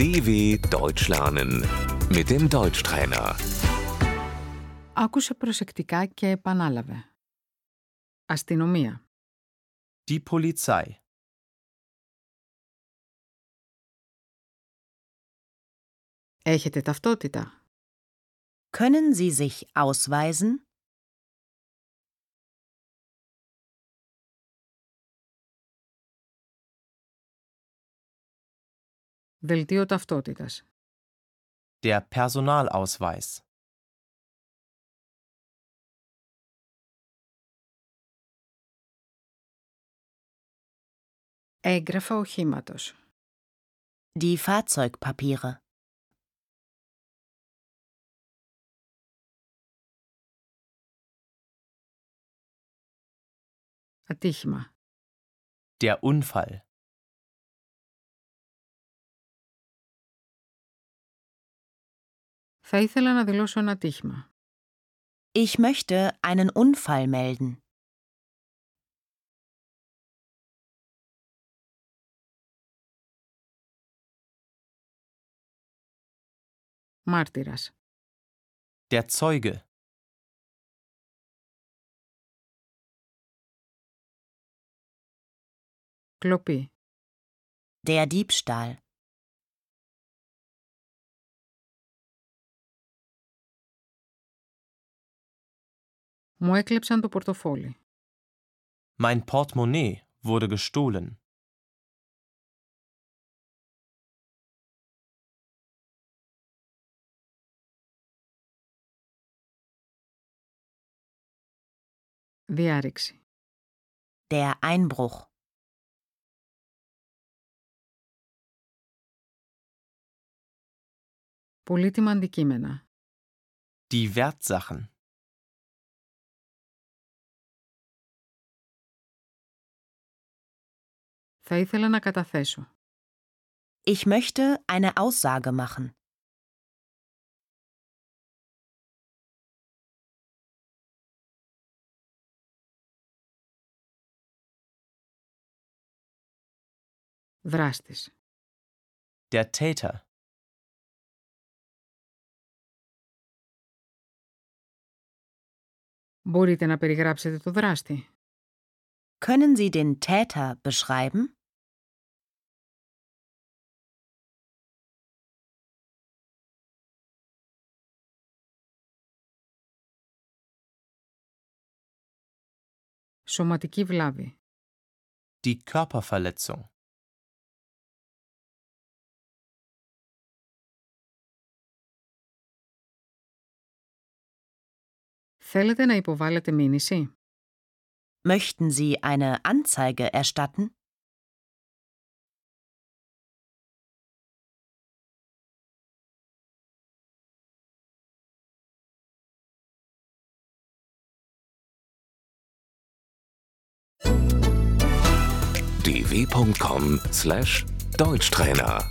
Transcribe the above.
DW Deutsch lernen mit dem Deutschtrainer. Άκουσε προσεκτικά και επανάλαβε. Αστυνομία. Die Polizei. Έχετε ταυτότητα. Können Sie sich ausweisen? Δελτίο ταυτότητας. Der Personalausweis. Έγγραφα οχήματος. Die Fahrzeugpapiere. Ατύχημα. Der Unfall. Θα ήθελα να δηλώσω ένα ατύχημα. Ich möchte einen Unfall melden. Μάρτυρας. Der Zeuge. Κλοπή. Der Diebstahl. Μου έκλεψαν το πορτοφόλι. Mein Portemonnaie wurde gestohlen. Διάρρηξη. Der Einbruch. Πολύτιμα αντικείμενα. Die Wertsachen. Θα ήθελα να καταθέσω. Ich möchte eine Aussage machen. Δράστης. Der Täter. Μπορείτε να περιγράψετε το δράστη. Können Sie den Täter beschreiben? Σωματική βλάβη. Die Körperverletzung. Θέλετε να υποβάλλετε μήνυση. Möchten Sie eine Anzeige erstatten? dw.com/deutschtrainer